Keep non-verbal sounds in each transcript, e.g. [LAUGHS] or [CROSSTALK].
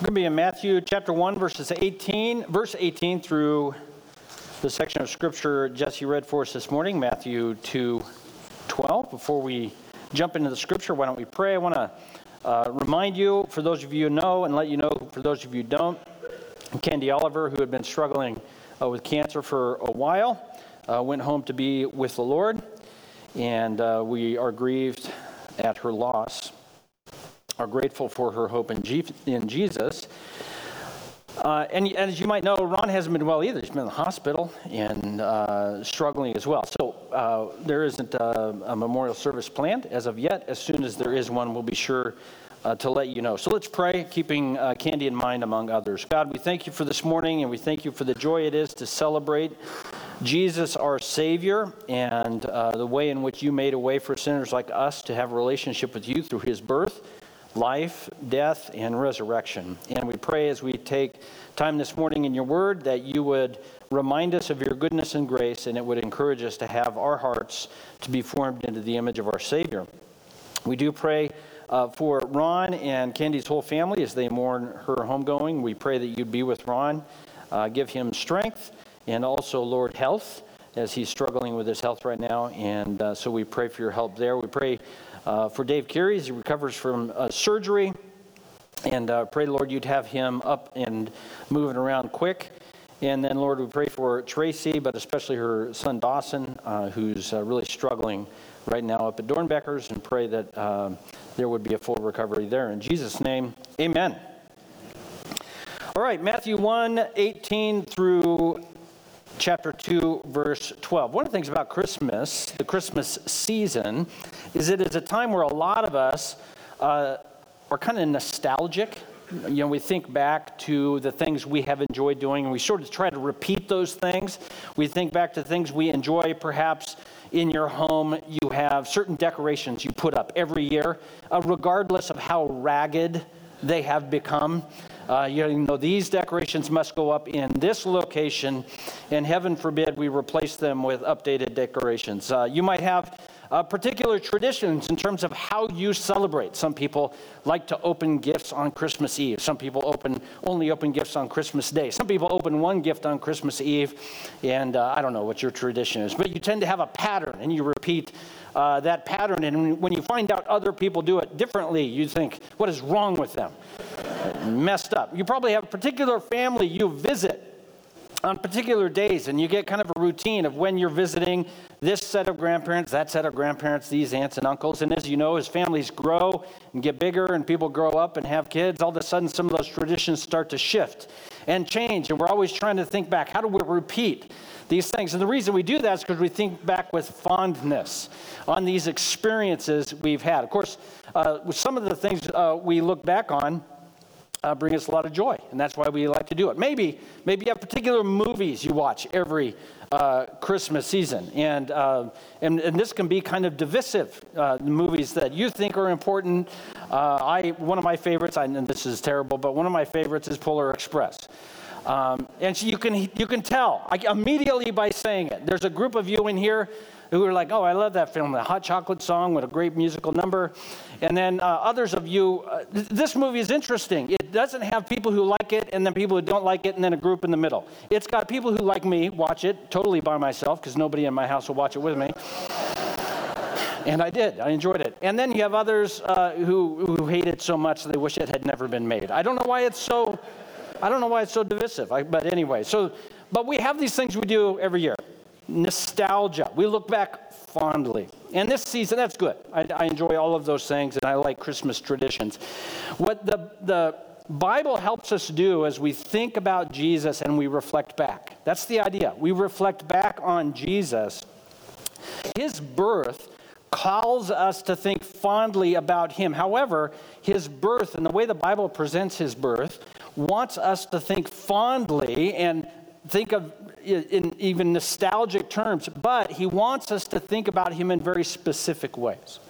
We're going to be in Matthew chapter 1, verses 18, verse 18 through the section of scripture Jesse read for us this morning, Matthew 2 12. Before we jump into the scripture, why don't we pray? I want to uh, remind you, for those of you who know, and let you know, for those of you who don't, Candy Oliver, who had been struggling uh, with cancer for a while, uh, went home to be with the Lord, and uh, we are grieved at her loss are grateful for her hope in, Jesus. Uh, and, and, as you might know, Ron hasn't been well either. He's been in the hospital and uh, struggling as well. So uh, there isn't a, a, memorial service planned as of yet. As soon as there is one, we'll be sure uh, to let you know. So let's pray, keeping uh, Candy in mind among others. God, we thank you for this morning and we thank you for the joy it is to celebrate Jesus, our Savior, and uh, the way in which you made a way for sinners like us to have a relationship with you through his birth life, death, and resurrection. And we pray as we take time this morning in your word that you would remind us of your goodness and grace, and it would encourage us to have our hearts to be formed into the image of our Savior. We do pray uh, for Ron and Candy's whole family as they mourn her homegoing. We pray that you'd be with Ron, uh, give him strength, and also, Lord, health as he's struggling with his health right now. And uh, so we pray for your help there. We pray for Dave as he recovers from uh, surgery. And uh, pray, Lord, you'd have him up and moving around quick. And then, Lord, we pray for Tracy, but especially her son Dawson, uh, who's uh, really struggling right now up at Doernbechers, and pray that uh, there would be a full recovery there. In Jesus' name, amen. All right, Matthew 1 18 through chapter 2, verse 12. One of the things about Christmas, the Christmas season, is it is a time where a lot of us uh, are kind of nostalgic. You know, we think back to the things we have enjoyed doing, and we sort of try to repeat those things. We think back to things we enjoy, perhaps in your home, you have certain decorations you put up every year, uh, regardless of how ragged they have become. Uh, you know, these decorations must go up in this location, and heaven forbid we replace them with updated decorations. Uh, you might have uh, particular traditions in terms of how you celebrate. Some people like to open gifts on Christmas Eve. Some people open only open gifts on Christmas Day. Some people open one gift on Christmas Eve, and uh, I don't know what your tradition is, but you tend to have a pattern and you repeat uh, that pattern. And when you find out other people do it differently, you think, what is wrong with them? messed up. You probably have a particular family you visit on particular days, and you get kind of a routine of when you're visiting this set of grandparents, that set of grandparents, these aunts and uncles. And as you know, as families grow and get bigger and people grow up and have kids, all of a sudden some of those traditions start to shift and change. And we're always trying to think back how do we repeat these things? And the reason we do that is because we think back with fondness on these experiences we've had. Of course, uh, some of the things uh, we look back on uh, bring us a lot of joy, and that's why we like to do it. Maybe, maybe you have particular movies you watch every uh, Christmas season, and, uh, and, and this can be kind of divisive. Uh, movies that you think are important. Uh, I one of my favorites, I, and this is terrible, but one of my favorites is Polar Express. Um, and so you can you can tell I, immediately by saying it. There's a group of you in here who are like, oh, I love that film, the Hot Chocolate song, what a great musical number. And then uh, others of you, uh, th- this movie is interesting. It doesn't have people who like it and then people who don't like it and then a group in the middle. It's got people who like me watch it totally by myself because nobody in my house will watch it with me. and I did. I enjoyed it. And then you have others uh, who, who hate it so much they wish it had never been made. I don't know why it's so. I don't know why it's so divisive. I, but anyway, so but we have these things we do every year nostalgia. We look back fondly. And this season, that's good. I, I, enjoy all of those things, and I like Christmas traditions. What the, the Bible helps us do as we think about Jesus and we reflect back. That's the idea. We reflect back on Jesus. His birth calls us to think fondly about him. However, his birth and the way the Bible presents his birth wants us to think fondly and think of in even nostalgic terms, but he wants us to think about him in very specific ways.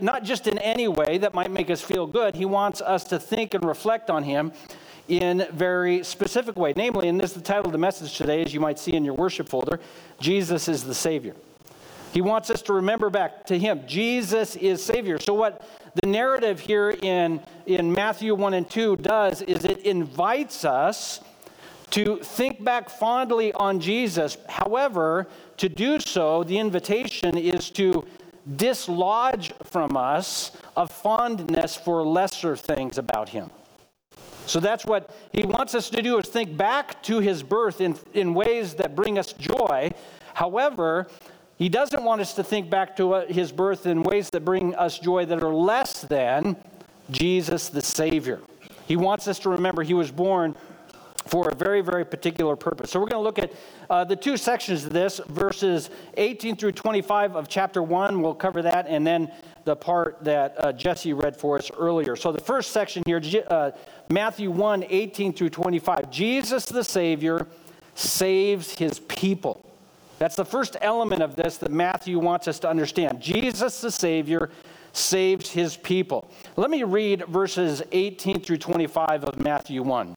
Not just in any way that might make us feel good, he wants us to think and reflect on him in very specific way. Namely, and this is the title of the message today, as you might see in your worship folder, Jesus is the Savior. He wants us to remember back to Him. Jesus is Savior. So, what the narrative here in, in Matthew 1 and 2 does is it invites us to think back fondly on Jesus. However, to do so, the invitation is to dislodge from us a fondness for lesser things about him. So that's what he wants us to do is think back to his birth in, in ways that bring us joy. However, he doesn't want us to think back to his birth in ways that bring us joy that are less than Jesus the Savior. He wants us to remember he was born for a very, very particular purpose. So we're going to look at uh, the two sections of this, verses 18 through 25 of chapter 1. We'll cover that, and then the part that uh, Jesse read for us earlier. So the first section here, uh, Matthew 1 18 through 25. Jesus the Savior saves his people. That's the first element of this that Matthew wants us to understand. Jesus the Savior saves his people. Let me read verses 18 through 25 of Matthew 1.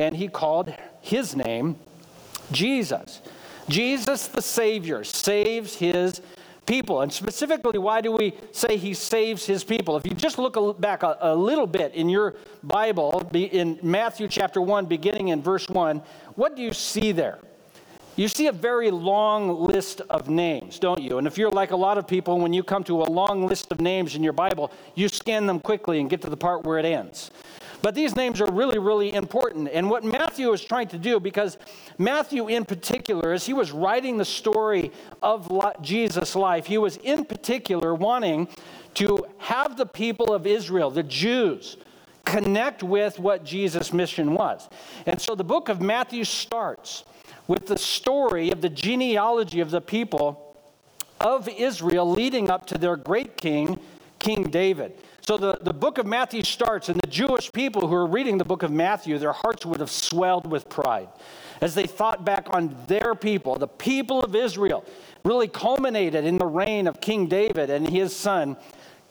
and he called his name Jesus. Jesus, the Savior, saves his people. And specifically, why do we say he saves his people? If you just look back a, a, little bit in your Bible, in Matthew chapter 1, beginning in verse 1, what do you see there? You see a very long list of names, don't you? And if you're like a lot of people, when you come to a long list of names in your Bible, you scan them quickly and get to the part where it ends. But these names are really, really important. And what Matthew is trying to do, because Matthew in particular, as he was writing the story of Jesus' life, he was in particular wanting to have the people of Israel, the Jews, connect with what Jesus' mission was. And so the book of Matthew starts with the story of the genealogy of the people of Israel leading up to their great king, King David. So the, the book of Matthew starts, and the Jewish people who are reading the book of Matthew, their hearts would have swelled with pride as they thought back on their people, the people of Israel, really culminated in the reign of King David and his son,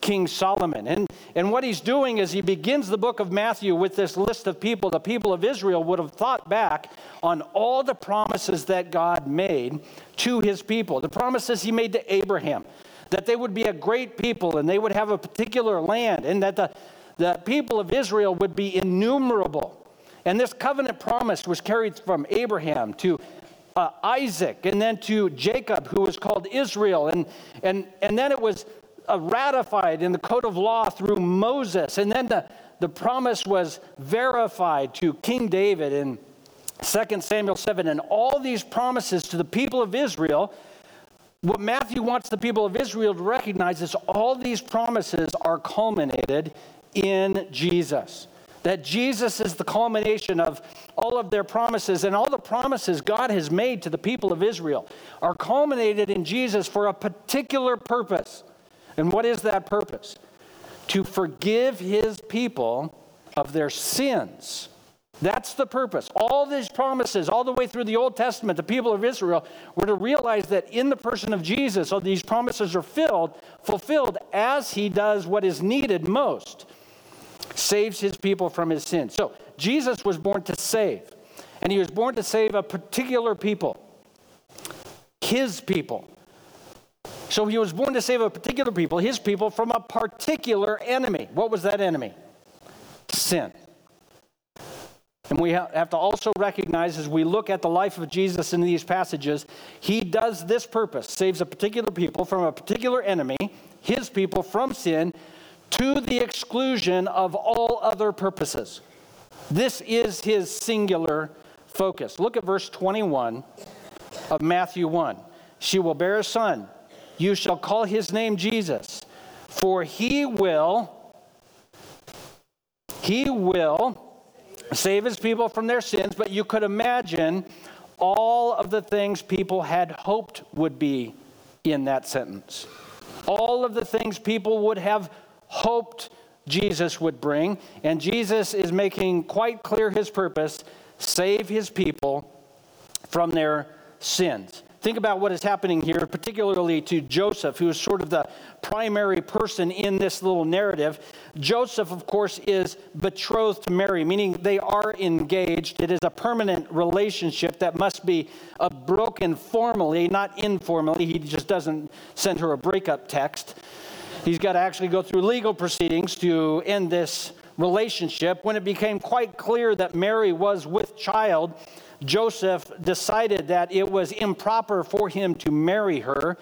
King Solomon. And, and what he's doing is he begins the book of Matthew with this list of people. The people of Israel would have thought back on all the promises that God made to his people, the promises he made to Abraham, that they would be a great people and they would have a particular land, and that the, the people of Israel would be innumerable. And this covenant promise was carried from Abraham to uh, Isaac and then to Jacob, who was called Israel. And, and, and then it was uh, ratified in the code of law through Moses. And then the, the promise was verified to King David in 2 Samuel 7. And all these promises to the people of Israel what Matthew wants the people of Israel to recognize is all these promises are culminated in Jesus. That Jesus is the culmination of all of their promises, and all the promises God has made to the people of Israel are culminated in Jesus for a particular purpose. And what is that purpose? To forgive his people of their sins that's the purpose. All these promises, all the way through the Old Testament, the people of Israel were to realize that in the person of Jesus, all these promises are filled, fulfilled as he does what is needed most saves his people from his sins. So, Jesus was born to save, and he was born to save a particular people, his people. So, he was born to save a particular people, his people, from a particular enemy. What was that enemy? Sin. And we have to also recognize as we look at the life of Jesus in these passages, he does this purpose saves a particular people from a particular enemy, his people from sin, to the exclusion of all other purposes. This is his singular focus. Look at verse 21 of Matthew 1. She will bear a son. You shall call his name Jesus, for he will he will save his people from their sins, but you could imagine all of the things people had hoped would be in that sentence. All of the things people would have hoped Jesus would bring. And Jesus is making quite clear his purpose save his people from their sins. Think about what is happening here, particularly to Joseph, who is sort of the primary person in this little narrative. Joseph, of course, is betrothed to Mary, meaning they are engaged. It is a permanent relationship that must be uh, broken formally, not informally. He just doesn't send her a breakup text. He's got to actually go through legal proceedings to end this relationship. When it became quite clear that Mary was with child, Joseph decided that it was improper for him to marry her,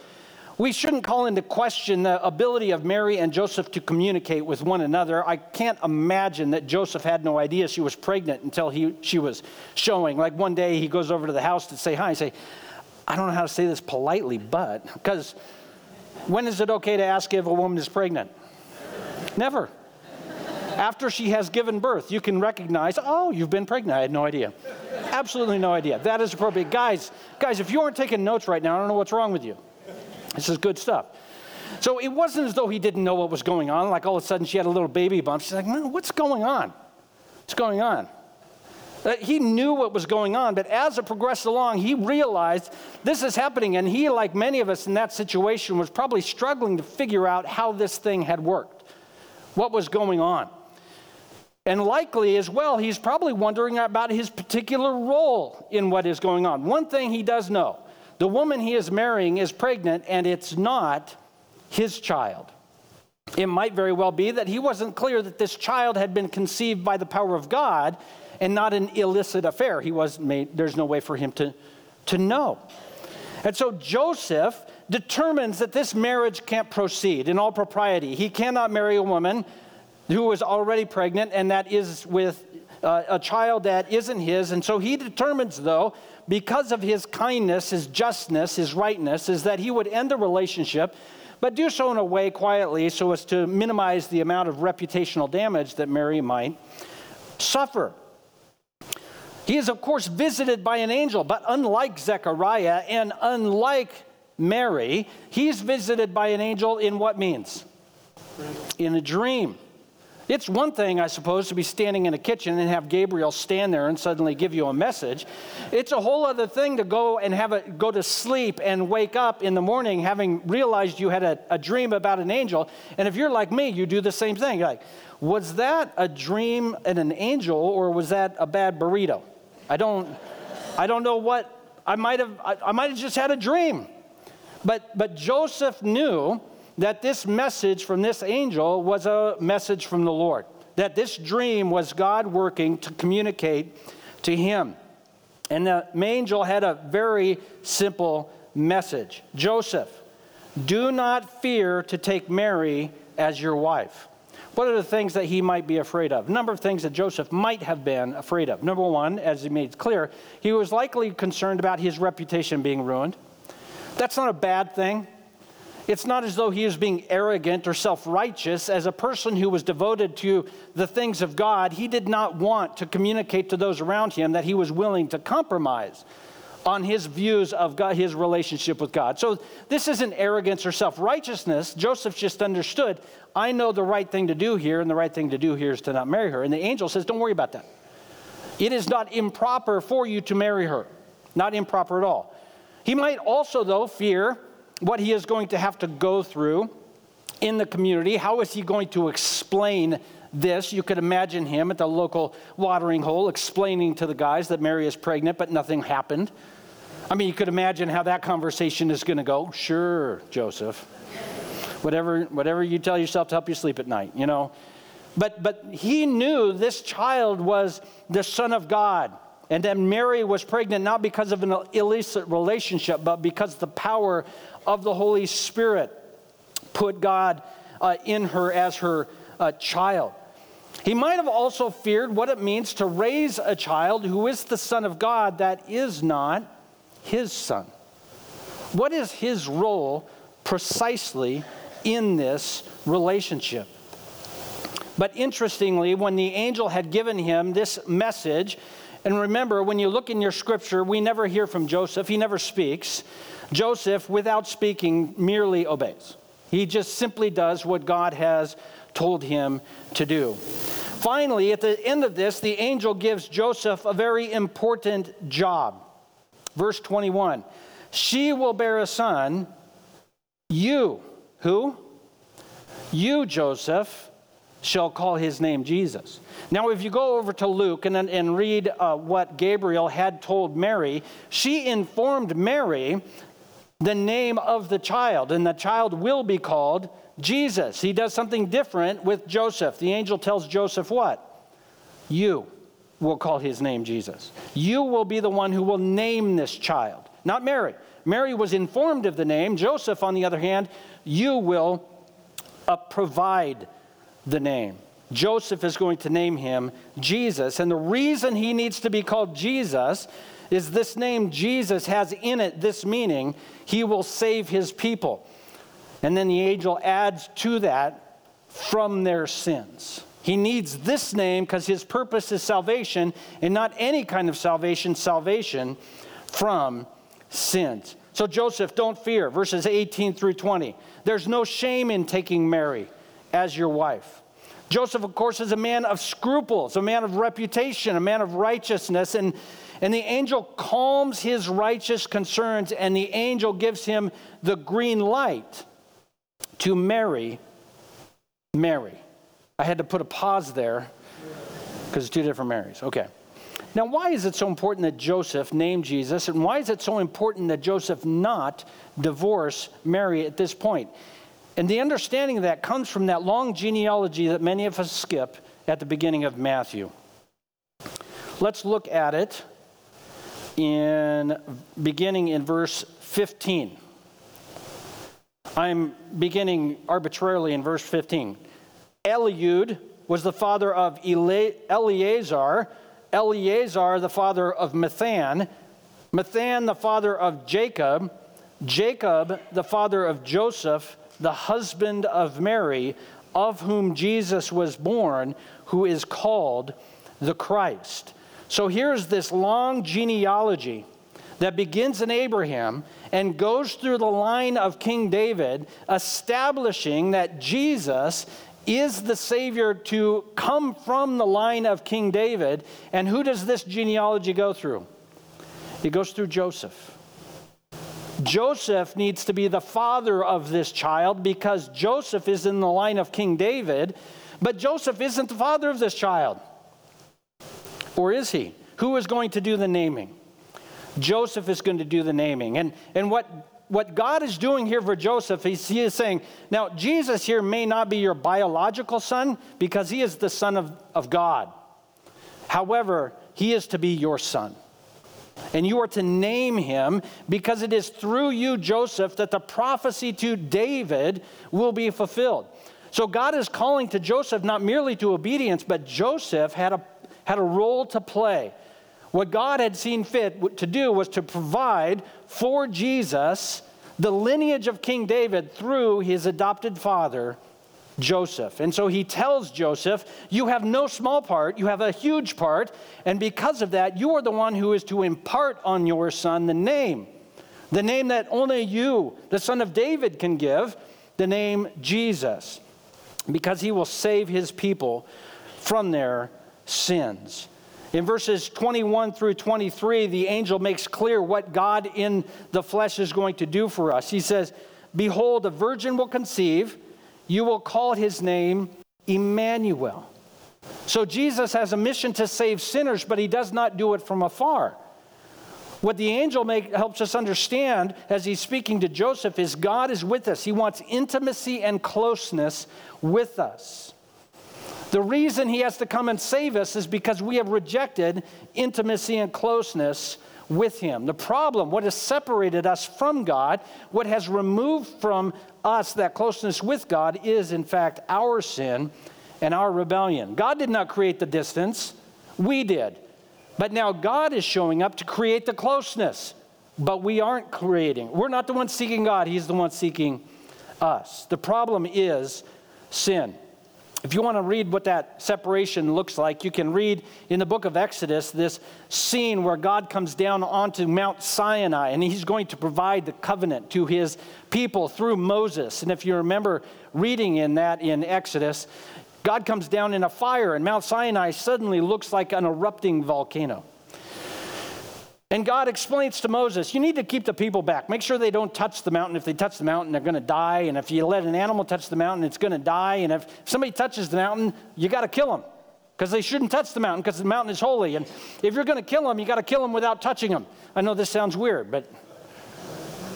we shouldn't call into question the ability of Mary and Joseph to communicate with one another. I can't imagine that Joseph had no idea she was pregnant until he, she was showing. Like one day he goes over to the house to say hi and say, I don't know how to say this politely, but, because when is it okay to ask if a woman is pregnant? Never. After she has given birth, you can recognize, oh, you've been pregnant. I had no idea. Absolutely no idea. That is appropriate. Guys, guys, if you aren't taking notes right now, I don't know what's wrong with you. This is good stuff. So it wasn't as though he didn't know what was going on. Like all of a sudden she had a little baby bump. She's like, man, what's going on? What's going on? Uh, he knew what was going on, but as it progressed along, he realized this is happening. And he, like many of us in that situation, was probably struggling to figure out how this thing had worked, what was going on. And likely as well, he's probably wondering about his particular role in what is going on. One thing he does know the woman he is marrying is pregnant, and it's not his child. It might very well be that he wasn't clear that this child had been conceived by the power of God and not an illicit affair. He wasn't made, there's no way for him to, to know. And so Joseph determines that this marriage can't proceed in all propriety. He cannot marry a woman who was already pregnant, and that is with uh, a child that isn't his. And so he determines, though, because of his kindness, his justness, his rightness, is that he would end the relationship, but do so in a way quietly so as to minimize the amount of reputational damage that Mary might suffer. He is, of course, visited by an angel, but unlike Zechariah and unlike Mary, he's visited by an angel in what means? In a dream. It's one thing, I suppose, to be standing in a kitchen and have Gabriel stand there and suddenly give you a message. It's a whole other thing to go and have a, go to sleep and wake up in the morning having realized you had a, a dream about an angel. And if you're like me, you do the same thing. You're like, was that a dream and an angel, or was that a bad burrito? I don't, I don't know what. I might have, I, I might have just had a dream. But, but Joseph knew that this message from this angel was a message from the Lord, that this dream was God working to communicate to him. And the angel had a very simple message Joseph, do not fear to take Mary as your wife. What are the things that he might be afraid of? A number of things that Joseph might have been afraid of. Number one, as he made clear, he was likely concerned about his reputation being ruined. That's not a bad thing. It's not as though he is being arrogant or self righteous. As a person who was devoted to the things of God, he did not want to communicate to those around him that he was willing to compromise on his views of God, his relationship with God. So this isn't arrogance or self righteousness. Joseph just understood, I know the right thing to do here, and the right thing to do here is to not marry her. And the angel says, Don't worry about that. It is not improper for you to marry her, not improper at all. He might also, though, fear what he is going to have to go through in the community. How is he going to explain this? You could imagine him at the local watering hole explaining to the guys that Mary is pregnant, but nothing happened. I mean, you could imagine how that conversation is going to go. Sure, Joseph. Whatever, whatever you tell yourself to help you sleep at night, you know. But, but he knew this child was the Son of God. And that Mary was pregnant not because of an illicit relationship, but because the power of the Holy Spirit put God uh, in her as her uh, child. He might have also feared what it means to raise a child who is the Son of God that is not his son. What is his role precisely in this relationship? But interestingly, when the angel had given him this message, and remember, when you look in your scripture, we never hear from Joseph, he never speaks. Joseph, without speaking, merely obeys. He just simply does what God has told him to do. Finally, at the end of this, the angel gives Joseph a very important job. Verse 21 She will bear a son. You, who? You, Joseph, shall call his name Jesus. Now, if you go over to Luke and, and read uh, what Gabriel had told Mary, she informed Mary the name of the child, and the child will be called Jesus. He does something different with Joseph. The angel tells Joseph what? You will call his name Jesus. You will be the one who will name this child, not Mary. Mary was informed of the name. Joseph, on the other hand, you will uh, provide the name. Joseph is going to name him Jesus. And the reason he needs to be called Jesus is this name Jesus has in it this meaning he will save his people. And then the angel adds to that from their sins. He needs this name because his purpose is salvation and not any kind of salvation, salvation from sins. So, Joseph, don't fear. Verses 18 through 20. There's no shame in taking Mary as your wife. Joseph, of course, is a man of scruples, a man of reputation, a man of righteousness, and and the angel calms his righteous concerns, and the angel gives him the green light to marry Mary. I had to put a pause there because it's two different Marys. Okay. Now, why is it so important that Joseph name Jesus, and why is it so important that Joseph not divorce Mary at this point? And the understanding of that comes from that long genealogy that many of us skip at the beginning of Matthew. Let's look at it in beginning in verse 15. I'm beginning arbitrarily in verse 15. Eliud was the father of Eleazar, Eleazar the father of Matthan, Matthan the father of Jacob, Jacob the father of Joseph, the husband of Mary, of whom Jesus was born, who is called the Christ. So here's this long genealogy that begins in Abraham and goes through the line of King David, establishing that Jesus is the Savior to come from the line of King David. And who does this genealogy go through? It goes through Joseph. Joseph needs to be the father of this child because Joseph is in the line of King David, but Joseph isn't the father of this child. Or is he? Who is going to do the naming? Joseph is going to do the naming. And, and what, what God is doing here for Joseph, he's, he is saying, now, Jesus here may not be your biological son because he is the son of, of God. However, he is to be your son. And you are to name him because it is through you, Joseph, that the prophecy to David will be fulfilled. So God is calling to Joseph not merely to obedience, but Joseph had a had a role to play. What God had seen fit to do was to provide for Jesus the lineage of King David through his adopted father, Joseph. And so he tells Joseph, You have no small part, you have a huge part, and because of that, you are the one who is to impart on your son the name, the name that only you, the son of David, can give, the name Jesus, because he will save his people from their sins. In verses 21 through 23, the angel makes clear what God in the flesh is going to do for us. He says, Behold, a virgin will conceive, you will call his name Emmanuel. So Jesus has a mission to save sinners, but he does not do it from afar. What the angel make, helps us understand as he's speaking to Joseph is God is with us. He wants intimacy and closeness with us. The reason he has to come and save us is because we have rejected intimacy and closeness with him. The problem, what has separated us from God, what has removed from us that closeness with God, is in fact our sin and our rebellion. God did not create the distance, we did. But now God is showing up to create the closeness. But we aren't creating. We're not the ones seeking God, He's the one seeking us. The problem is sin. If you want to read what that separation looks like, you can read in the book of Exodus this scene where God comes down onto Mount Sinai and he's going to provide the covenant to his people through Moses. And if you remember reading in that in Exodus, God comes down in a fire and Mount Sinai suddenly looks like an erupting volcano. And God explains to Moses, you need to keep the people back. Make sure they don't touch the mountain. If they touch the mountain, they're going to die. And if you let an animal touch the mountain, it's going to die. And if somebody touches the mountain, you got to kill them because they shouldn't touch the mountain because the mountain is holy. And if you're going to kill them, you got to kill them without touching them. I know this sounds weird, but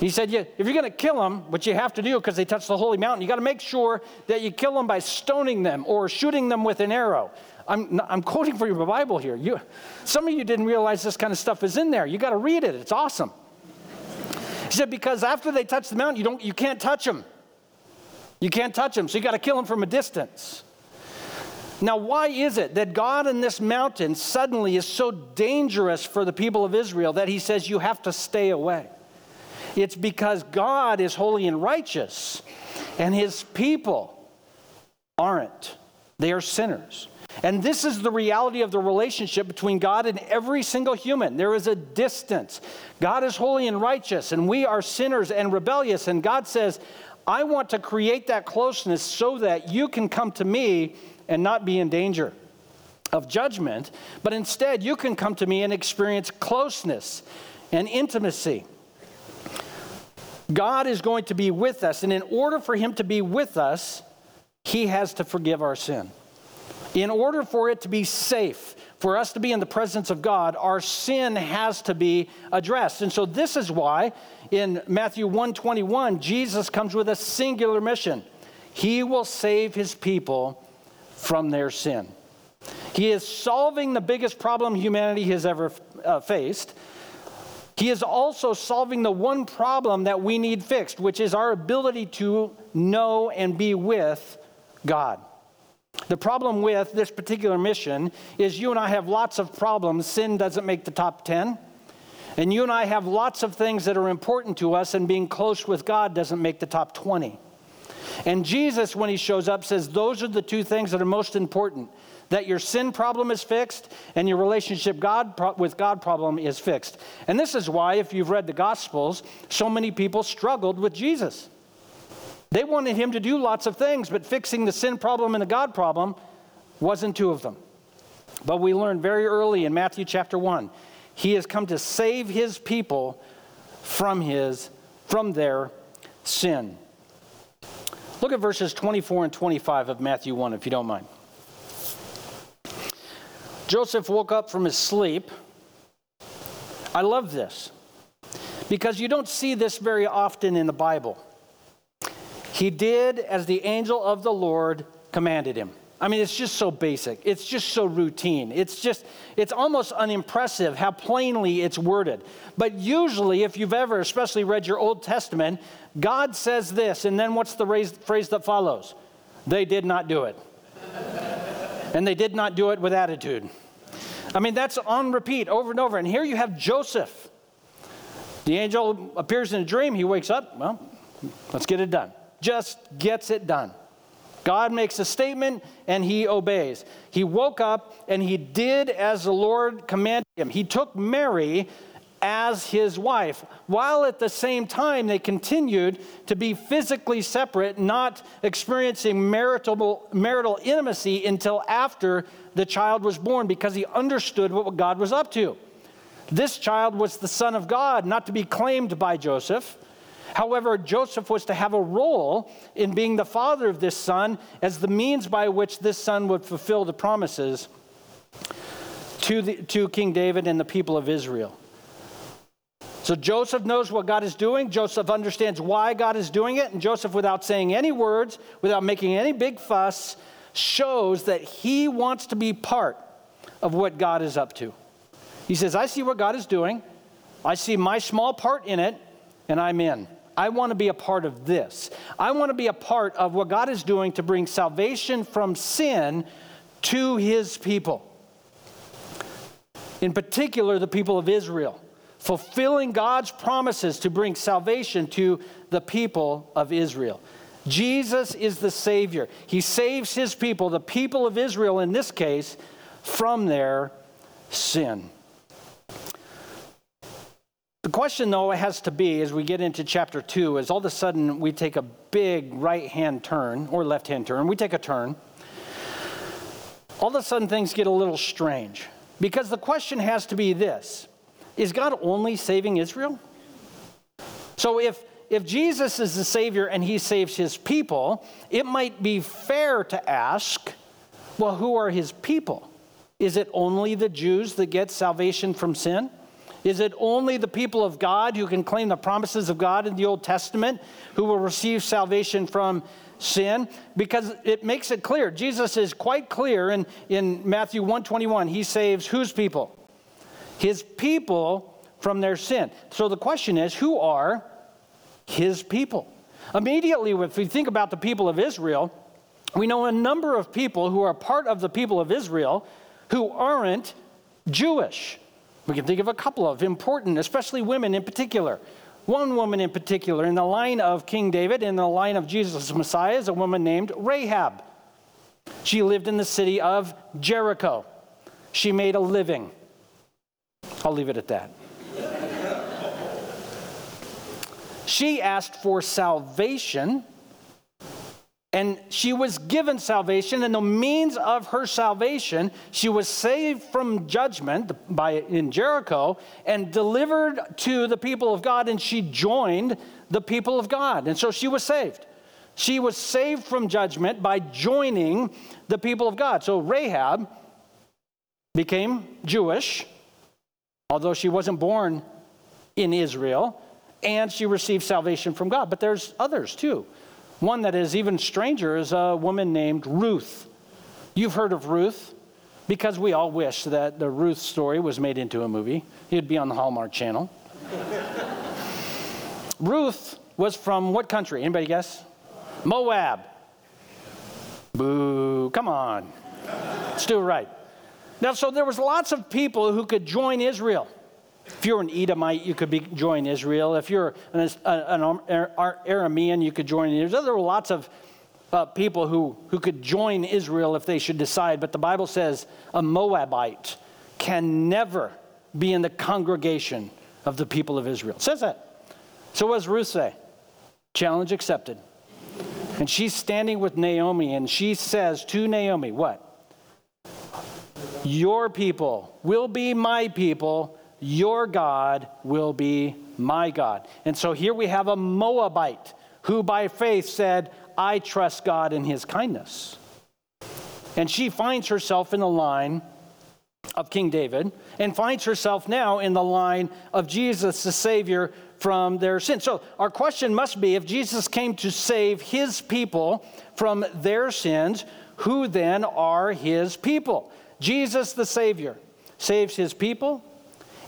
he said, yeah, if you're going to kill them, which you have to do because they touch the holy mountain, you got to make sure that you kill them by stoning them or shooting them with an arrow. I'm, I'm quoting from your Bible here. You, some of you didn't realize this kind of stuff is in there. You got to read it. It's awesome. He said, because after they touch the mountain, you, don't, you can't touch them. You can't touch them, so you got to kill them from a distance. Now, why is it that God in this mountain suddenly is so dangerous for the people of Israel that he says you have to stay away? It's because God is holy and righteous, and his people aren't. They are sinners. And this is the reality of the relationship between God and every single human. There is a distance. God is holy and righteous, and we are sinners and rebellious. And God says, I want to create that closeness so that you can come to me and not be in danger of judgment, but instead you can come to me and experience closeness and intimacy. God is going to be with us, and in order for Him to be with us, He has to forgive our sin. In order for it to be safe, for us to be in the presence of God, our sin has to be addressed. And so this is why in Matthew 121, Jesus comes with a singular mission. He will save his people from their sin. He is solving the biggest problem humanity has ever uh, faced. He is also solving the one problem that we need fixed, which is our ability to know and be with God. The problem with this particular mission is you and I have lots of problems. Sin doesn't make the top 10. And you and I have lots of things that are important to us, and being close with God doesn't make the top 20. And Jesus, when he shows up, says those are the two things that are most important that your sin problem is fixed and your relationship God, with God problem is fixed. And this is why, if you've read the Gospels, so many people struggled with Jesus. They wanted him to do lots of things, but fixing the sin problem and the God problem wasn't two of them. But we learned very early in Matthew chapter 1, he has come to save his people from his from their sin. Look at verses 24 and 25 of Matthew 1 if you don't mind. Joseph woke up from his sleep. I love this because you don't see this very often in the Bible. He did as the angel of the Lord commanded him. I mean, it's just so basic. It's just so routine. It's just, it's almost unimpressive how plainly it's worded. But usually, if you've ever, especially read your Old Testament, God says this, and then what's the phrase that follows? They did not do it. and they did not do it with attitude. I mean, that's on repeat over and over. And here you have Joseph. The angel appears in a dream. He wakes up. Well, let's get it done just gets it done. God makes a statement and he obeys. He woke up and he did as the Lord commanded him. He took Mary as his wife, while at the same time they continued to be physically separate, not experiencing marital, marital intimacy until after the child was born because he understood what God was up to. This child was the Son of God, not to be claimed by Joseph. However, Joseph was to have a role in being the father of this son as the means by which this son would fulfill the promises to, the, to King David and the people of Israel. So Joseph knows what God is doing. Joseph understands why God is doing it. And Joseph, without saying any words, without making any big fuss, shows that he wants to be part of what God is up to. He says, I see what God is doing, I see my small part in it, and I'm in. I want to be a part of this. I want to be a part of what God is doing to bring salvation from sin to his people. In particular, the people of Israel, fulfilling God's promises to bring salvation to the people of Israel. Jesus is the Savior. He saves his people, the people of Israel in this case, from their sin. The question, though, has to be as we get into chapter 2 is all of a sudden we take a big right hand turn or left hand turn, we take a turn. All of a sudden things get a little strange because the question has to be this Is God only saving Israel? So if if Jesus is the Savior and he saves his people, it might be fair to ask, well, who are his people? Is it only the Jews that get salvation from sin? Is it only the people of God who can claim the promises of God in the Old Testament who will receive salvation from sin? Because it makes it clear. Jesus is quite clear in, in Matthew 121. He saves whose people? His people from their sin. So the question is who are his people. Immediately, if we think about the people of Israel, we know a number of people who are part of the people of Israel who aren't Jewish. We can think of a couple of important, especially women in particular. One woman in particular, in the line of King David, in the line of Jesus Messiah, is a woman named Rahab. She lived in the city of Jericho. She made a living. I'll leave it at that. She asked for salvation, and she was given salvation, and the means of her salvation, she was saved from judgment by, in Jericho and delivered to the people of God, and she joined the people of God. And so she was saved. She was saved from judgment by joining the people of God. So Rahab became Jewish, although she wasn't born in Israel and she received salvation from God. But there's others too. One that is even stranger is a woman named Ruth. You've heard of Ruth because we all wish that the Ruth story was made into a movie. It'd be on the Hallmark Channel. [LAUGHS] Ruth was from what country? Anybody guess? Moab. Boo, come on. Let's do it right. Now, so there was lots of people who could join Israel. If you're an Edomite, you could be, join Israel. If you're an, an Aramean, you could join Israel. There were lots of uh, people who, who could join Israel if they should decide, but the Bible says a Moabite can never be in the congregation of the people of Israel. It says that. So what does Ruth say? Challenge accepted. And she's standing with Naomi, and she says to Naomi, What? Your people will be my people your God will be my God. And so here we have a Moabite who by faith said, I trust God in his kindness. And she finds herself in the line of King David and finds herself now in the line of Jesus, the Savior, from their sins. So our question must be if Jesus came to save his people from their sins, who then are his people? Jesus, the Savior, saves his people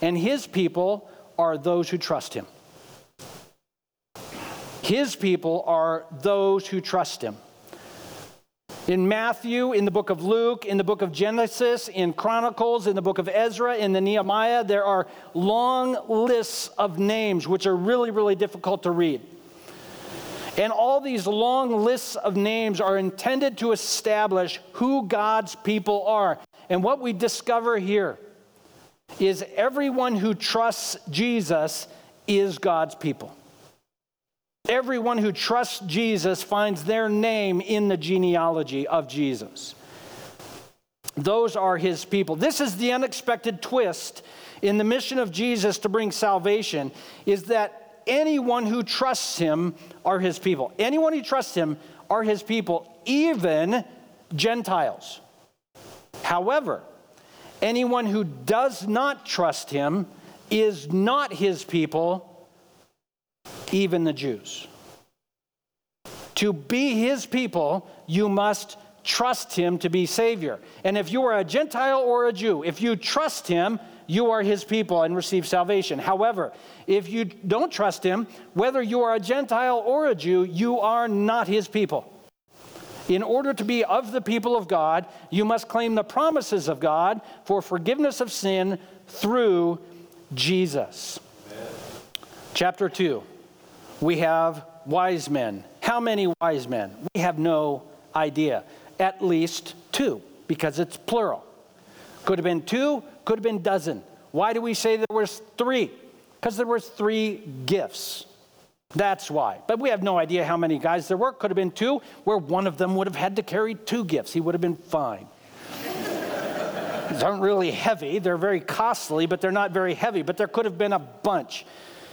and his people are those who trust him. His people are those who trust him. In Matthew, in the book of Luke, in the book of Genesis, in Chronicles, in the book of Ezra, in the Nehemiah, there are long lists of names which are really, really difficult to read. And all these long lists of names are intended to establish who God's people are. And what we discover here is everyone who trusts Jesus is God's people. Everyone who trusts Jesus finds their name in the genealogy of Jesus. Those are his people. This is the unexpected twist in the mission of Jesus to bring salvation is that anyone who trusts him are his people. Anyone who trusts him are his people, even Gentiles. However, Anyone who does not trust him is not his people, even the Jews. To be his people, you must trust him to be Savior. And if you are a Gentile or a Jew, if you trust him, you are his people and receive salvation. However, if you don't trust him, whether you are a Gentile or a Jew, you are not his people. In order to be of the people of God, you must claim the promises of God for forgiveness of sin through Jesus. Amen. Chapter 2, we have wise men. How many wise men? We have no idea. At least two, because it's plural. Could have been two, could have been dozen. Why do we say there was three? Because there were three gifts. That's why. But we have no idea how many guys there were. Could have been two, where one of them would have had to carry two gifts. He would have been fine. These aren't really heavy. They're very costly, but they're not very heavy. But there could have been a bunch.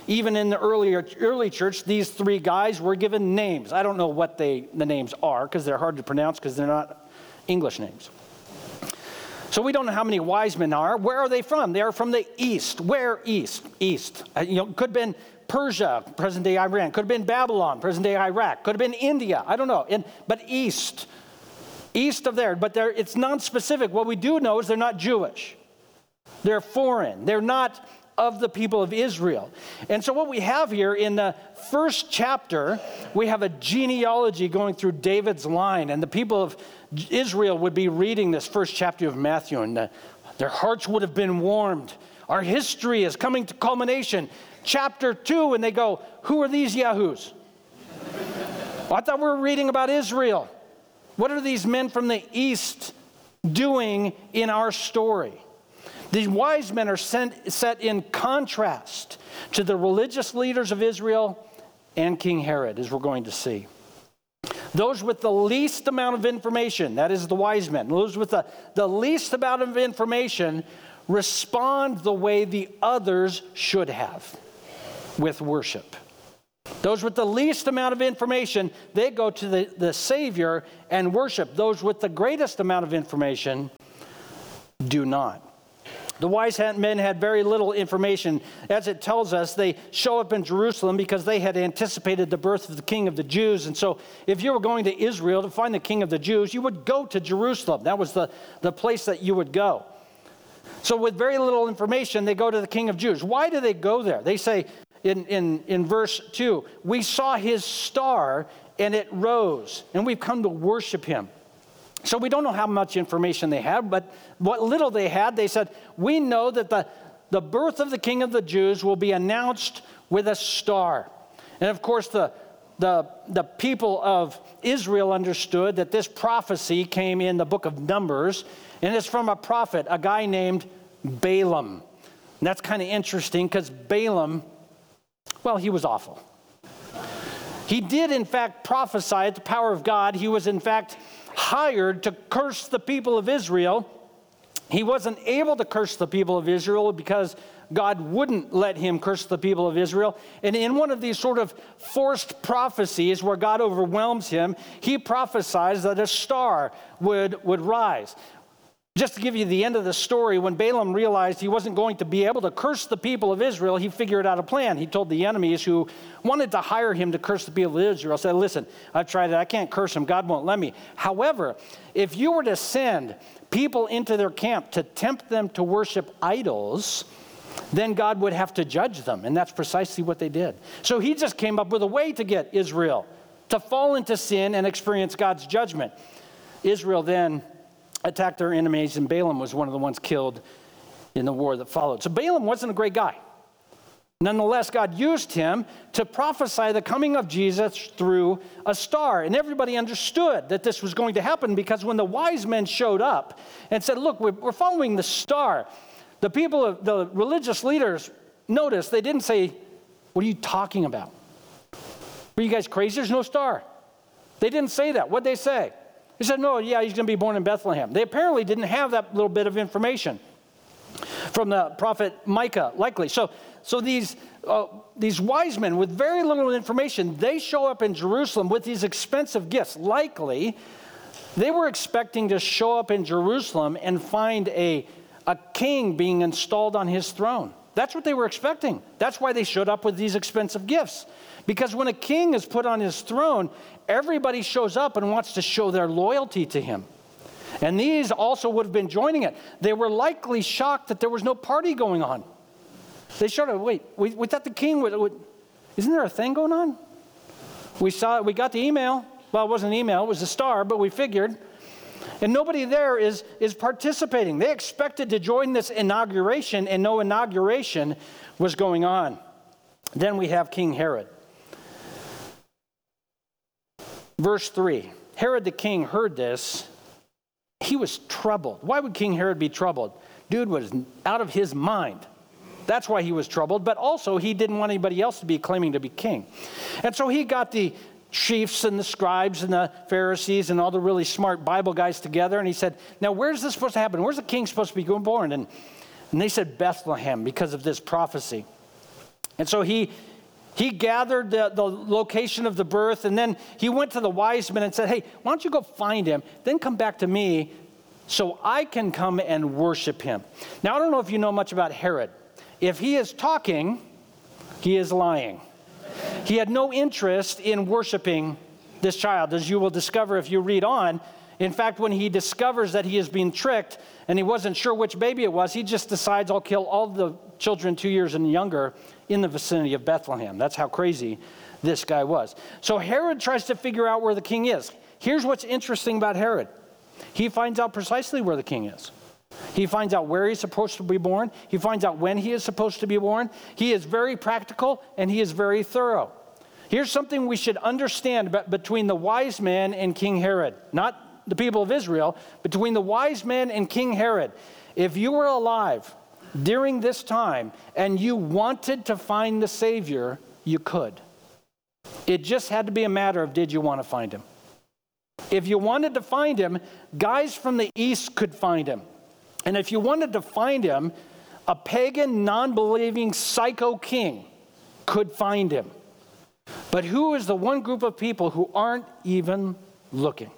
Even in the earlier early church, these three guys were given names. I don't know what they the names are because they're hard to pronounce because they're not English names. So we don't know how many wise men are. Where are they from? They are from the east. Where east? East. Uh, you know, could have been Persia, present day Iran. Could have been Babylon, present day Iraq. Could have been India. I don't know. In, but east. East of there. But it's non-specific. What we do know is they're not Jewish. They're foreign. They're not of the people of Israel. And so, what we have here in the first chapter, we have a genealogy going through David's line, and the people of Israel would be reading this first chapter of Matthew, and the, their hearts would have been warmed. Our history is coming to culmination. Chapter 2, and they go, Who are these Yahoos? well, I thought we were reading about Israel. What are these men from the east doing in our story? These wise men are sent, set in contrast to the religious leaders of Israel and King Herod, as we're going to see. Those with the least amount of information, that is the wise men, those with the, the least amount of information respond the way the others should have with worship. Those with the least amount of information, they go to the, the Savior and worship. Those with the greatest amount of information do not. The wise men had very little information. As it tells us, they show up in Jerusalem because they had anticipated the birth of the king of the Jews. And so, if you were going to Israel to find the king of the Jews, you would go to Jerusalem. That was the, the place that you would go. So, with very little information, they go to the king of Jews. Why do they go there? They say in, in, in verse 2 We saw his star and it rose, and we've come to worship him. So we don't know how much information they had, but what little they had, they said, We know that the, the birth of the king of the Jews will be announced with a star. And of course, the, the, the people of Israel understood that this prophecy came in the book of Numbers, and it's from a prophet, a guy named Balaam. And that's kind of interesting because Balaam, well, he was awful. He did, in fact, prophesy at the power of God. He was, in fact, hired to curse the people of Israel. He wasn't able to curse the people of Israel because God wouldn't let him curse the people of Israel. And in one of these sort of forced prophecies where God overwhelms him, he prophesies that a star would, would rise. Just to give you the end of the story, when Balaam realized he wasn't going to be able to curse the people of Israel, he figured out a plan. He told the enemies who wanted to hire him to curse the people of Israel, said, Listen, I've tried it. I can't curse them. God won't let me. However, if you were to send people into their camp to tempt them to worship idols, then God would have to judge them. And that's precisely what they did. So he just came up with a way to get Israel to fall into sin and experience God's judgment. Israel then attacked their enemies, and Balaam was one of the ones killed in the war that followed. So Balaam wasn't a great guy. Nonetheless, God used him to prophesy the coming of Jesus through a star. And everybody understood that this was going to happen because when the wise men showed up and said, Look, we're following the star, the people, the religious leaders noticed, they didn't say, What are you talking about? Are you guys crazy? There's no star. They didn't say that. What'd they say? He said, No, yeah, he's going to be born in Bethlehem. They apparently didn't have that little bit of information from the prophet Micah, likely. So, so these, uh, these wise men with very little information, they show up in Jerusalem with these expensive gifts. Likely, they were expecting to show up in Jerusalem and find a, a king being installed on his throne. That's what they were expecting. That's why they showed up with these expensive gifts. Because when a king is put on his throne, everybody shows up and wants to show their loyalty to him. And these also would have been joining it. They were likely shocked that there was no party going on. They showed up, wait, we, we thought the king would, would, isn't there a thing going on? We saw, we got the email. Well, it wasn't an email, it was a star, but we figured. And nobody there is, is participating. They expected to join this inauguration, and no inauguration was going on. Then we have King Herod. Verse 3 Herod the king heard this. He was troubled. Why would King Herod be troubled? Dude was out of his mind. That's why he was troubled, but also he didn't want anybody else to be claiming to be king. And so he got the chiefs and the scribes and the Pharisees and all the really smart Bible guys together, and he said, Now, where's this supposed to happen? Where's the king supposed to be born? And, and they said, Bethlehem, because of this prophecy. And so he, he gathered the, the location of the birth, and then he went to the wise men and said, Hey, why don't you go find him? Then come back to me so I can come and worship him. Now, I don't know if you know much about Herod. If he is talking, he is lying. He had no interest in worshiping this child, as you will discover if you read on. In fact, when he discovers that he is being tricked and he wasn't sure which baby it was, he just decides, I'll kill all the children two years and younger in the vicinity of Bethlehem. That's how crazy this guy was. So Herod tries to figure out where the king is. Here's what's interesting about Herod he finds out precisely where the king is. He finds out where he's supposed to be born. He finds out when he is supposed to be born. He is very practical and he is very thorough. Here's something we should understand between the wise man and King Herod, not the people of Israel, between the wise man and King Herod. If you were alive during this time and you wanted to find the Savior, you could. It just had to be a matter of did you want to find him? If you wanted to find him, guys from the east could find him. And if you wanted to find him, a pagan, non believing psycho king could find him. But who is the one group of people who aren't even looking?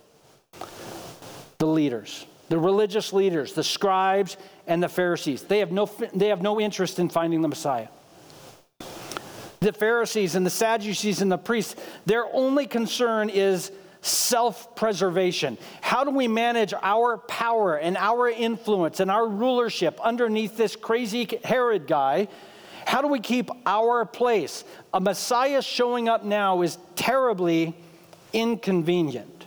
The leaders, the religious leaders, the scribes, and the Pharisees. They have no, they have no interest in finding the Messiah. The Pharisees and the Sadducees and the priests, their only concern is self preservation. How do we manage our power and our influence and our rulership underneath this crazy Herod guy? How do we keep our place? A Messiah showing up now is terribly inconvenient.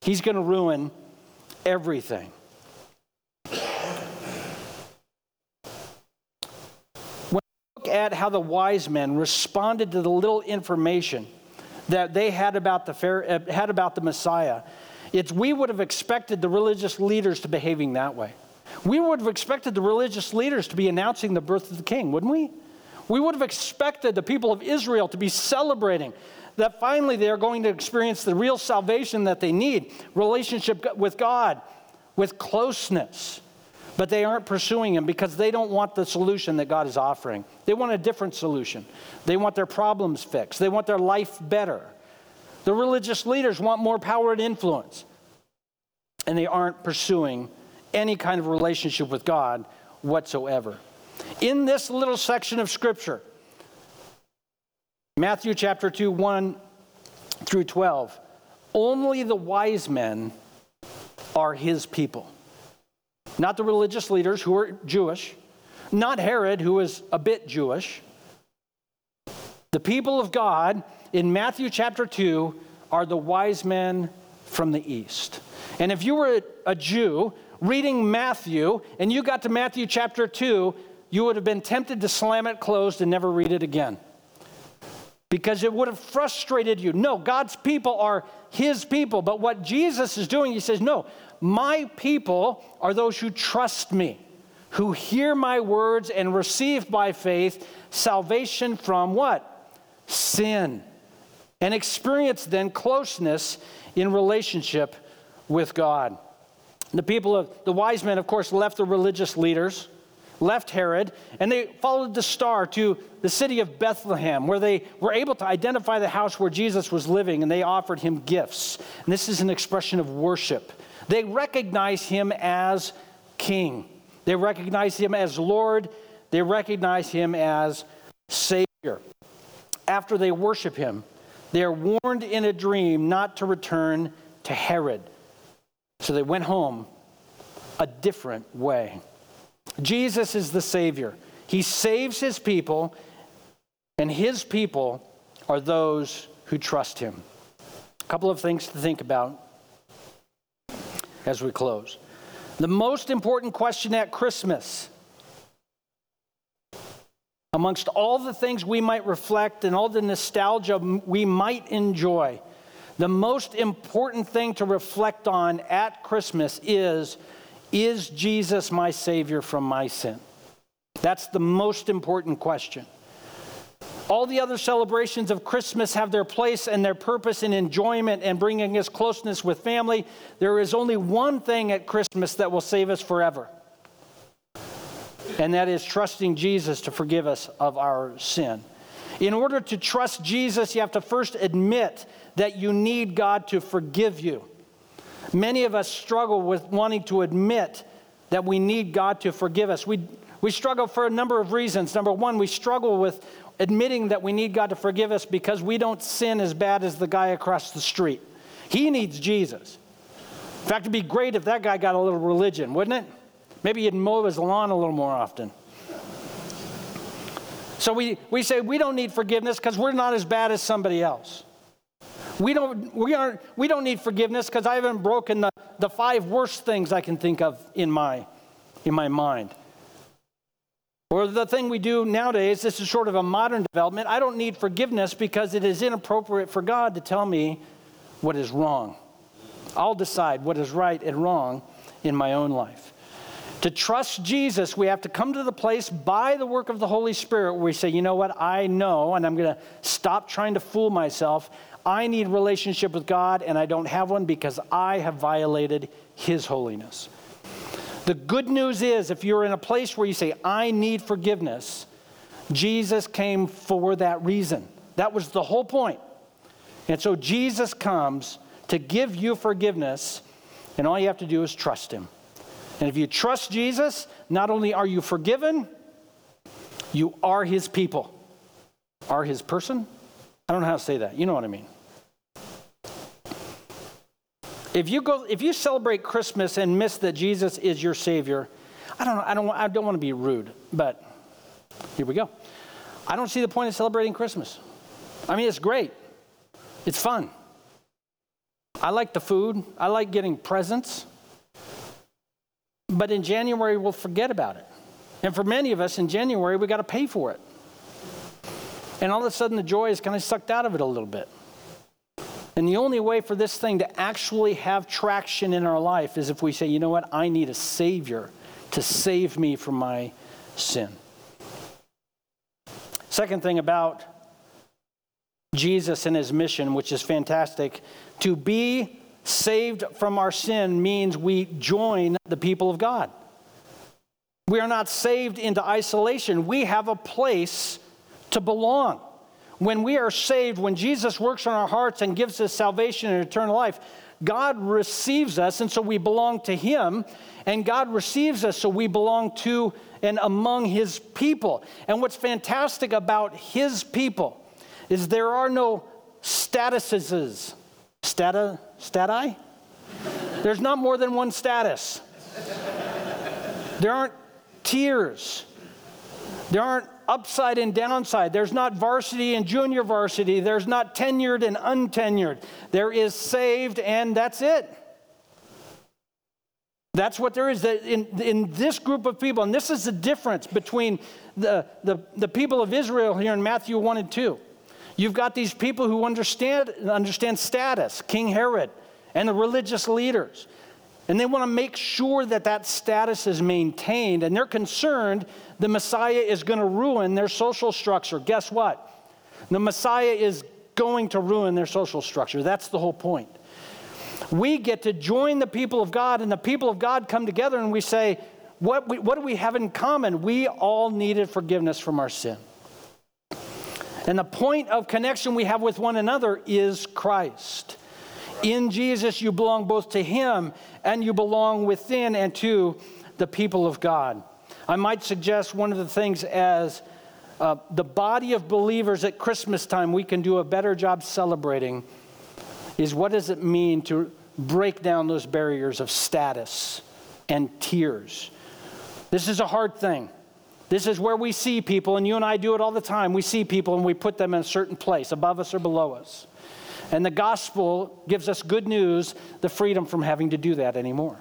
He's going to ruin everything. When look at how the wise men responded to the little information, that they had about the, uh, had about the Messiah, it's we would have expected the religious leaders to be behaving that way. We would have expected the religious leaders to be announcing the birth of the king, wouldn't we? We would have expected the people of Israel to be celebrating that finally they are going to experience the real salvation that they need relationship with God, with closeness. But they aren't pursuing Him because they don't want the solution that God is offering. They want a different solution. They want their problems fixed, they want their life better. The religious leaders want more power and influence. And they aren't pursuing any kind of relationship with God whatsoever. In this little section of Scripture, Matthew chapter 2, 1 through 12, only the wise men are his people not the religious leaders who are Jewish, not Herod, who is a bit Jewish. The people of God in Matthew chapter 2 are the wise men from the east. And if you were a Jew reading Matthew and you got to Matthew chapter 2, you would have been tempted to slam it closed and never read it again. Because it would have frustrated you. No, God's people are his people. But what Jesus is doing, he says, no, my people are those who trust me, who hear my words and receive by faith salvation from what? Sin. And experience then closeness in relationship with God. The people of the wise men, of course, left the religious leaders, left Herod, and they followed the star to the city of Bethlehem, where they were able to identify the house where Jesus was living, and they offered him gifts. And this is an expression of worship. They recognize him as king, they recognize him as Lord. they recognize him as Savior. After they worship him, they are warned in a dream not to return to Herod. So they went home a different way. Jesus is the Savior. He saves his people, and his people are those who trust him. A couple of things to think about as we close. The most important question at Christmas, amongst all the things we might reflect and all the nostalgia we might enjoy, the most important thing to reflect on at Christmas is Is Jesus my Savior from my sin? That's the most important question. All the other celebrations of Christmas have their place and their purpose in enjoyment and bringing us closeness with family. There is only one thing at Christmas that will save us forever, and that is trusting Jesus to forgive us of our sin. In order to trust Jesus, you have to first admit that you need God to forgive you. Many of us struggle with wanting to admit that we need God to forgive us. We, we struggle for a number of reasons. Number one, we struggle with admitting that we need God to forgive us because we don't sin as bad as the guy across the street. He needs Jesus. In fact, it'd be great if that guy got a little religion, wouldn't it? Maybe he'd mow his lawn a little more often. So we, we say we don't need forgiveness because we're not as bad as somebody else. We don't, we aren't, we don't need forgiveness because I haven't broken the, the five worst things I can think of in my, in my mind. Or the thing we do nowadays, this is sort of a modern development. I don't need forgiveness because it is inappropriate for God to tell me what is wrong. I'll decide what is right and wrong in my own life. To trust Jesus, we have to come to the place by the work of the Holy Spirit where we say, you know what, I know, and I'm going to stop trying to fool myself. I need relationship with God, and I don't have one because I have violated His holiness. The good news is, if you're in a place where you say, I need forgiveness, Jesus came for that reason. That was the whole point. And so Jesus comes to give you forgiveness, and all you have to do is trust Him. And if you trust Jesus, not only are you forgiven, you are his people. Are his person? I don't know how to say that. You know what I mean. If you go if you celebrate Christmas and miss that Jesus is your savior, I don't know, I don't I don't want to be rude, but here we go. I don't see the point of celebrating Christmas. I mean, it's great. It's fun. I like the food. I like getting presents. But in January, we'll forget about it. And for many of us, in January, we got to pay for it. And all of a sudden, the joy is kind of sucked out of it a little bit. And the only way for this thing to actually have traction in our life is if we say, you know what, I need a Savior to save me from my sin. Second thing about Jesus and his mission, which is fantastic, to be saved from our sin means we join the people of God. We are not saved into isolation. We have a place to belong. When we are saved, when Jesus works on our hearts and gives us salvation and eternal life, God receives us, and so we belong to Him, and God receives us, so we belong to and among His people. And what's fantastic about His people is there are no statuses Stata, stati? There's not more than one status. There aren't tiers. There aren't upside and downside. There's not varsity and junior varsity. There's not tenured and untenured. There is saved, and that's it. That's what there is in, in this group of people. And this is the difference between the, the, the people of Israel here in Matthew 1 and 2. You've got these people who understand, understand status, King Herod, and the religious leaders. And they want to make sure that that status is maintained. And they're concerned the Messiah is going to ruin their social structure. Guess what? The Messiah is going to ruin their social structure. That's the whole point. We get to join the people of God, and the people of God come together and we say, What, we, what do we have in common? We all needed forgiveness from our sin. And the point of connection we have with one another is Christ. In Jesus, you belong both to Him and you belong within and to the people of God. I might suggest one of the things as uh, the body of believers at Christmas time we can do a better job celebrating is what does it mean to break down those barriers of status and tiers? This is a hard thing. This is where we see people, and you and I do it all the time. We see people and we put them in a certain place, above us or below us. And the gospel gives us good news the freedom from having to do that anymore.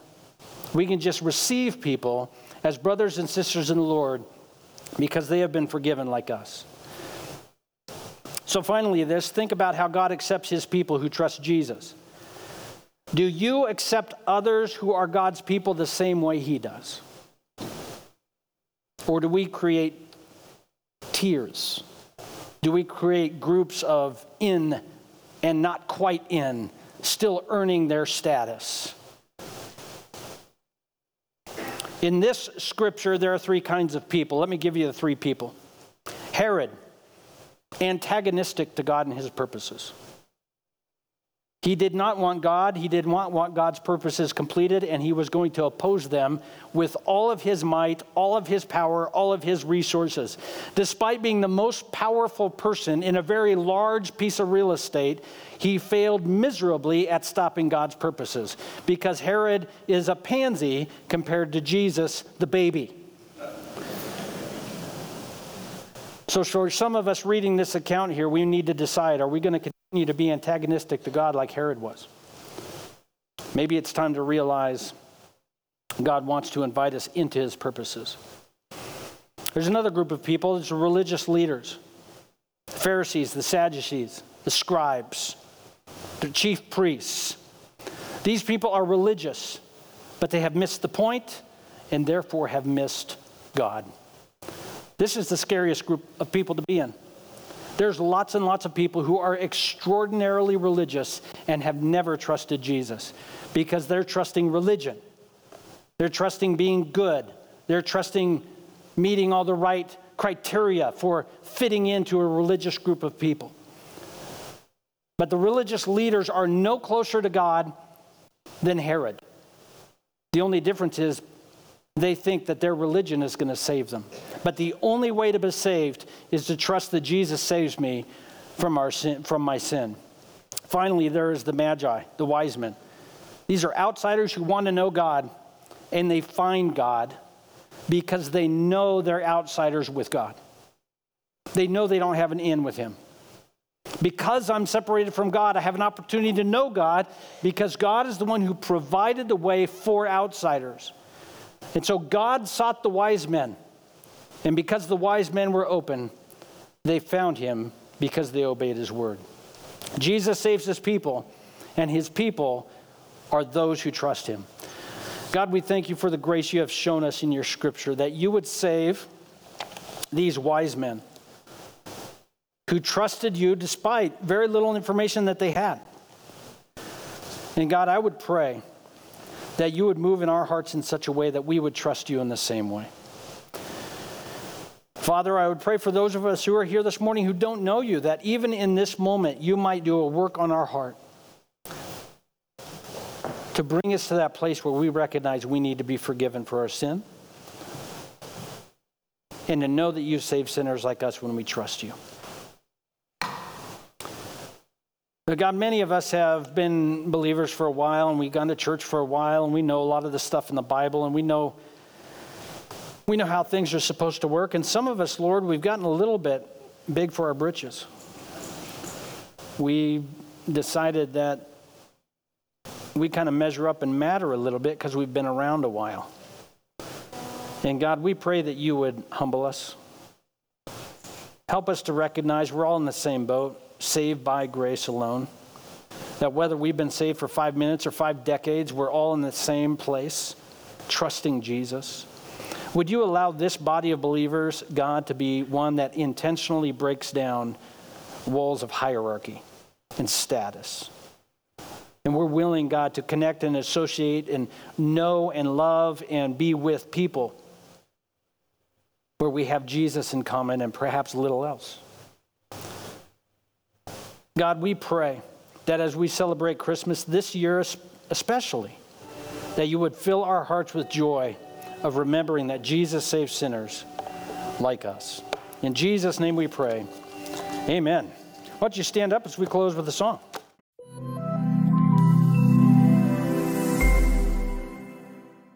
We can just receive people as brothers and sisters in the Lord because they have been forgiven like us. So, finally, this think about how God accepts his people who trust Jesus. Do you accept others who are God's people the same way he does? Or do we create tiers? Do we create groups of in and not quite in, still earning their status? In this scripture, there are three kinds of people. Let me give you the three people Herod, antagonistic to God and his purposes. He did not want God, he did not want God's purposes completed, and he was going to oppose them with all of his might, all of his power, all of his resources. Despite being the most powerful person in a very large piece of real estate, he failed miserably at stopping God's purposes because Herod is a pansy compared to Jesus, the baby. So, for some of us reading this account here, we need to decide are we going to continue to be antagonistic to God like Herod was? Maybe it's time to realize God wants to invite us into his purposes. There's another group of people, it's religious leaders the Pharisees, the Sadducees, the scribes, the chief priests. These people are religious, but they have missed the point and therefore have missed God. This is the scariest group of people to be in. There's lots and lots of people who are extraordinarily religious and have never trusted Jesus because they're trusting religion. They're trusting being good. They're trusting meeting all the right criteria for fitting into a religious group of people. But the religious leaders are no closer to God than Herod. The only difference is they think that their religion is going to save them. But the only way to be saved is to trust that Jesus saves me from, our sin, from my sin. Finally, there is the Magi, the wise men. These are outsiders who want to know God, and they find God because they know they're outsiders with God. They know they don't have an in with Him. Because I'm separated from God, I have an opportunity to know God because God is the one who provided the way for outsiders. And so God sought the wise men. And because the wise men were open, they found him because they obeyed his word. Jesus saves his people, and his people are those who trust him. God, we thank you for the grace you have shown us in your scripture that you would save these wise men who trusted you despite very little information that they had. And God, I would pray that you would move in our hearts in such a way that we would trust you in the same way. Father, I would pray for those of us who are here this morning who don't know you, that even in this moment, you might do a work on our heart to bring us to that place where we recognize we need to be forgiven for our sin and to know that you save sinners like us when we trust you. God, many of us have been believers for a while, and we've gone to church for a while, and we know a lot of the stuff in the Bible, and we know we know how things are supposed to work. And some of us, Lord, we've gotten a little bit big for our britches. We decided that we kind of measure up and matter a little bit because we've been around a while. And God, we pray that you would humble us. Help us to recognize we're all in the same boat saved by grace alone. That whether we've been saved for five minutes or five decades, we're all in the same place, trusting Jesus. Would you allow this body of believers, God, to be one that intentionally breaks down walls of hierarchy and status? And we're willing, God, to connect and associate and know and love and be with people where we have Jesus in common and perhaps little else. God, we pray that as we celebrate Christmas this year, especially, that you would fill our hearts with joy of remembering that Jesus saves sinners like us. In Jesus' name we pray. Amen. Why don't you stand up as we close with a song?